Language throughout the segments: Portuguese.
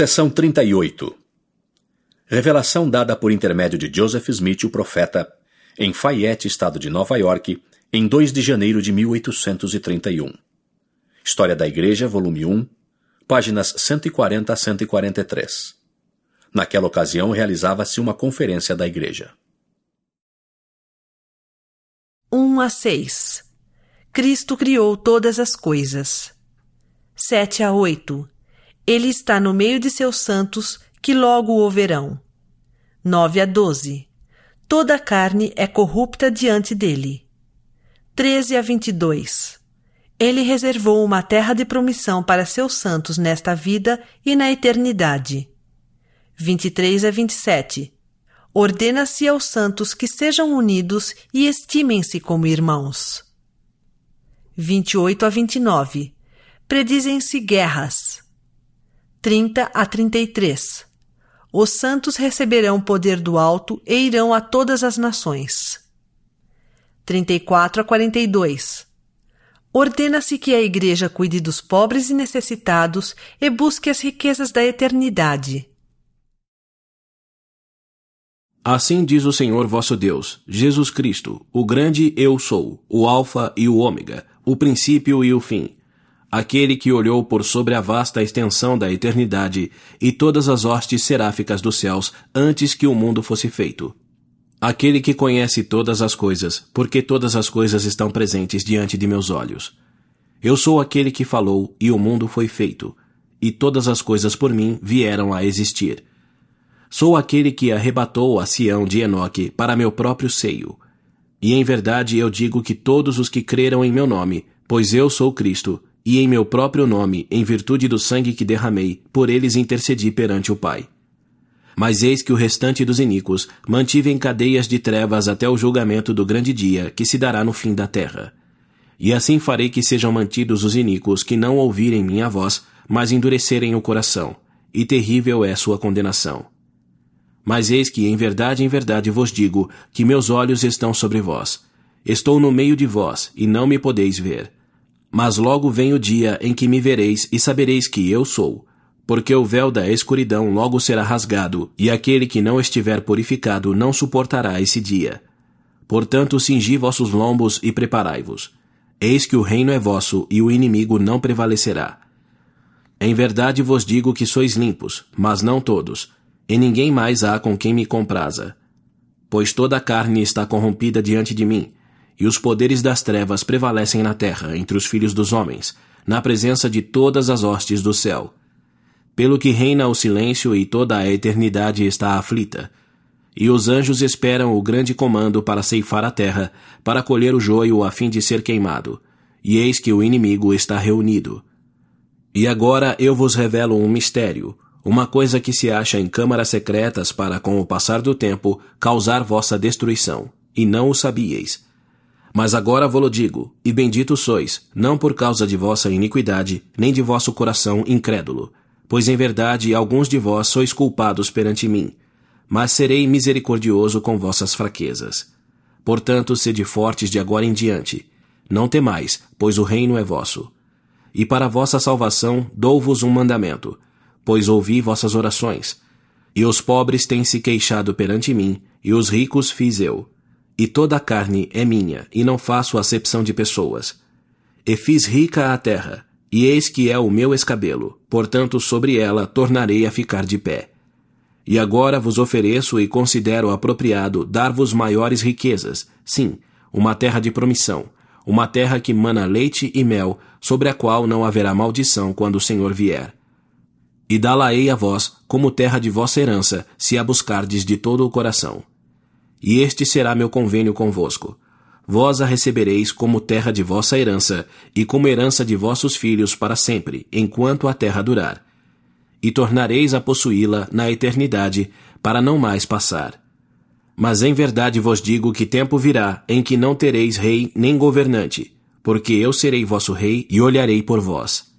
Seção 38 Revelação dada por intermédio de Joseph Smith, o profeta, em Fayette, estado de Nova York, em 2 de janeiro de 1831. História da Igreja, volume 1, páginas 140 a 143. Naquela ocasião realizava-se uma conferência da Igreja. 1 a 6 Cristo criou todas as coisas. 7 a 8 Ele está no meio de seus santos que logo o verão. 9 a 12. Toda a carne é corrupta diante dele. 13 a 22. Ele reservou uma terra de promissão para seus santos nesta vida e na eternidade. 23 a 27. Ordena-se aos santos que sejam unidos e estimem-se como irmãos. 28 a 29. Predizem-se guerras. 30 a 33 os santos receberão poder do alto e irão a todas as nações. 34 a 42. Ordena-se que a Igreja cuide dos pobres e necessitados e busque as riquezas da eternidade. Assim diz o Senhor vosso Deus, Jesus Cristo, o grande Eu Sou, o Alfa e o Ômega, o princípio e o fim aquele que olhou por sobre a vasta extensão da eternidade e todas as hostes seráficas dos céus antes que o mundo fosse feito. Aquele que conhece todas as coisas, porque todas as coisas estão presentes diante de meus olhos. Eu sou aquele que falou e o mundo foi feito, e todas as coisas por mim vieram a existir. Sou aquele que arrebatou a Sião de Enoque para meu próprio seio. E em verdade eu digo que todos os que creram em meu nome, pois eu sou Cristo, e em meu próprio nome, em virtude do sangue que derramei, por eles intercedi perante o Pai. Mas eis que o restante dos iníquos mantive em cadeias de trevas até o julgamento do grande dia que se dará no fim da terra. E assim farei que sejam mantidos os iníquos que não ouvirem minha voz, mas endurecerem o coração, e terrível é sua condenação. Mas eis que, em verdade, em verdade vos digo, que meus olhos estão sobre vós. Estou no meio de vós, e não me podeis ver mas logo vem o dia em que me vereis e sabereis que eu sou. Porque o véu da escuridão logo será rasgado, e aquele que não estiver purificado não suportará esse dia. Portanto, cingi vossos lombos e preparai-vos. Eis que o reino é vosso, e o inimigo não prevalecerá. Em verdade vos digo que sois limpos, mas não todos, e ninguém mais há com quem me compraza. Pois toda a carne está corrompida diante de mim, e os poderes das trevas prevalecem na terra entre os filhos dos homens, na presença de todas as hostes do céu. Pelo que reina o silêncio e toda a eternidade está aflita. E os anjos esperam o grande comando para ceifar a terra, para colher o joio a fim de ser queimado. E eis que o inimigo está reunido. E agora eu vos revelo um mistério, uma coisa que se acha em câmaras secretas para, com o passar do tempo, causar vossa destruição, e não o sabíeis mas agora vou-lo digo, e bendito sois, não por causa de vossa iniquidade, nem de vosso coração incrédulo. Pois em verdade alguns de vós sois culpados perante mim. Mas serei misericordioso com vossas fraquezas. Portanto, sede fortes de agora em diante. Não temais, pois o reino é vosso. E para vossa salvação dou-vos um mandamento, pois ouvi vossas orações. E os pobres têm se queixado perante mim, e os ricos fiz eu e toda a carne é minha, e não faço acepção de pessoas. E fiz rica a terra, e eis que é o meu escabelo, portanto sobre ela tornarei a ficar de pé. E agora vos ofereço e considero apropriado dar-vos maiores riquezas, sim, uma terra de promissão, uma terra que mana leite e mel, sobre a qual não haverá maldição quando o Senhor vier. E dá-la-ei a vós como terra de vossa herança, se a buscardes de todo o coração e este será meu convênio convosco. Vós a recebereis como terra de vossa herança, e como herança de vossos filhos para sempre, enquanto a terra durar. E tornareis a possuí-la na eternidade, para não mais passar. Mas em verdade vos digo que tempo virá em que não tereis rei nem governante, porque eu serei vosso rei e olharei por vós.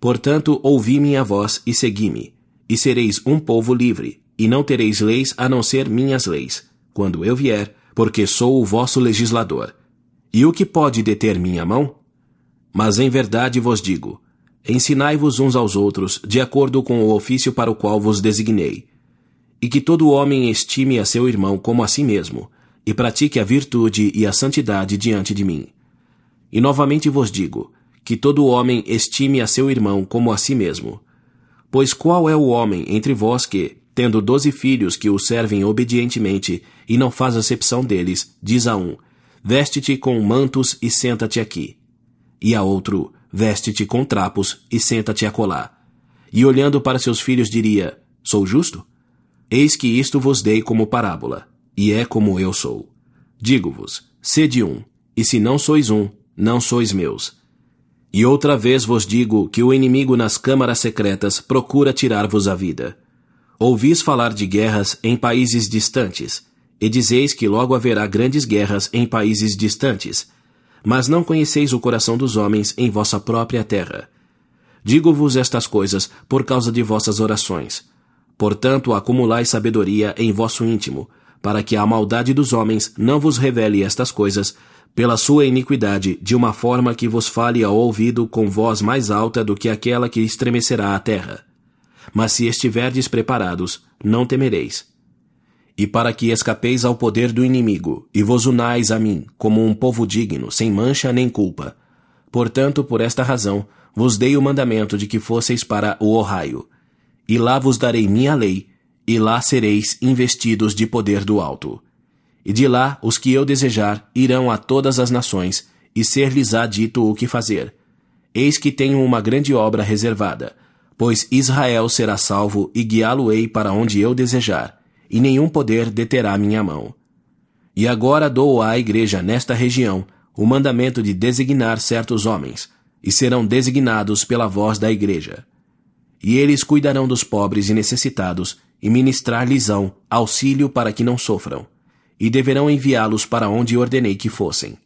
Portanto, ouvi minha voz e segui-me, e sereis um povo livre, e não tereis leis a não ser minhas leis quando eu vier, porque sou o vosso legislador. E o que pode deter minha mão? Mas em verdade vos digo: Ensinai-vos uns aos outros, de acordo com o ofício para o qual vos designei. E que todo homem estime a seu irmão como a si mesmo, e pratique a virtude e a santidade diante de mim. E novamente vos digo, que todo homem estime a seu irmão como a si mesmo. Pois qual é o homem entre vós que, tendo doze filhos que o servem obedientemente, e não faz acepção deles, diz a um: Veste-te com mantos e senta-te aqui. E a outro: Veste-te com trapos e senta-te a colar. E olhando para seus filhos diria: Sou justo? Eis que isto vos dei como parábola, e é como eu sou. Digo-vos: sede um, e se não sois um, não sois meus. E outra vez vos digo que o inimigo nas câmaras secretas procura tirar-vos a vida. Ouvis falar de guerras em países distantes, e dizeis que logo haverá grandes guerras em países distantes mas não conheceis o coração dos homens em vossa própria terra. Digo-vos estas coisas por causa de vossas orações. Portanto, acumulai sabedoria em vosso íntimo, para que a maldade dos homens não vos revele estas coisas, pela sua iniquidade, de uma forma que vos fale ao ouvido com voz mais alta do que aquela que estremecerá a terra. Mas se estiverdes preparados, não temereis e para que escapeis ao poder do inimigo, e vos unais a mim, como um povo digno, sem mancha nem culpa. Portanto, por esta razão, vos dei o mandamento de que fosseis para o Ohio. E lá vos darei minha lei, e lá sereis investidos de poder do alto. E de lá os que eu desejar irão a todas as nações, e ser-lhes-á dito o que fazer. Eis que tenho uma grande obra reservada, pois Israel será salvo e guiá-lo-ei para onde eu desejar e nenhum poder deterá minha mão. E agora dou à igreja nesta região o mandamento de designar certos homens, e serão designados pela voz da igreja. E eles cuidarão dos pobres e necessitados, e ministrar-lhes-ão auxílio para que não sofram, e deverão enviá-los para onde ordenei que fossem.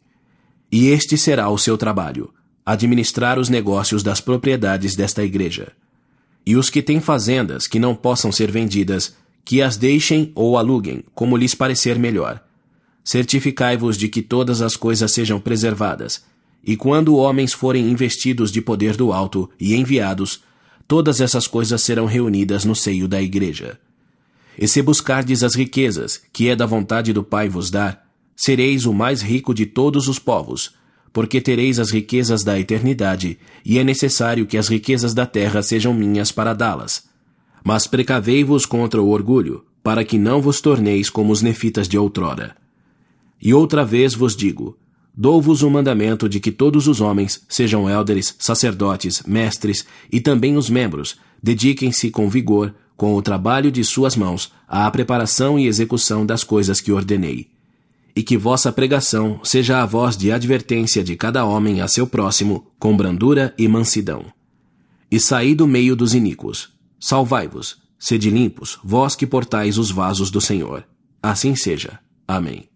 E este será o seu trabalho, administrar os negócios das propriedades desta igreja. E os que têm fazendas que não possam ser vendidas, que as deixem ou aluguem, como lhes parecer melhor. Certificai-vos de que todas as coisas sejam preservadas, e quando homens forem investidos de poder do alto e enviados, todas essas coisas serão reunidas no seio da igreja. E se buscardes as riquezas, que é da vontade do Pai vos dar, sereis o mais rico de todos os povos, porque tereis as riquezas da eternidade, e é necessário que as riquezas da terra sejam minhas para dá-las mas precavei-vos contra o orgulho, para que não vos torneis como os nefitas de outrora. E outra vez vos digo: dou-vos o mandamento de que todos os homens, sejam élderes, sacerdotes, mestres e também os membros, dediquem-se com vigor, com o trabalho de suas mãos, à preparação e execução das coisas que ordenei. E que vossa pregação seja a voz de advertência de cada homem a seu próximo, com brandura e mansidão. E saí do meio dos iníquos Salvai-vos, sede limpos, vós que portais os vasos do Senhor. Assim seja. Amém.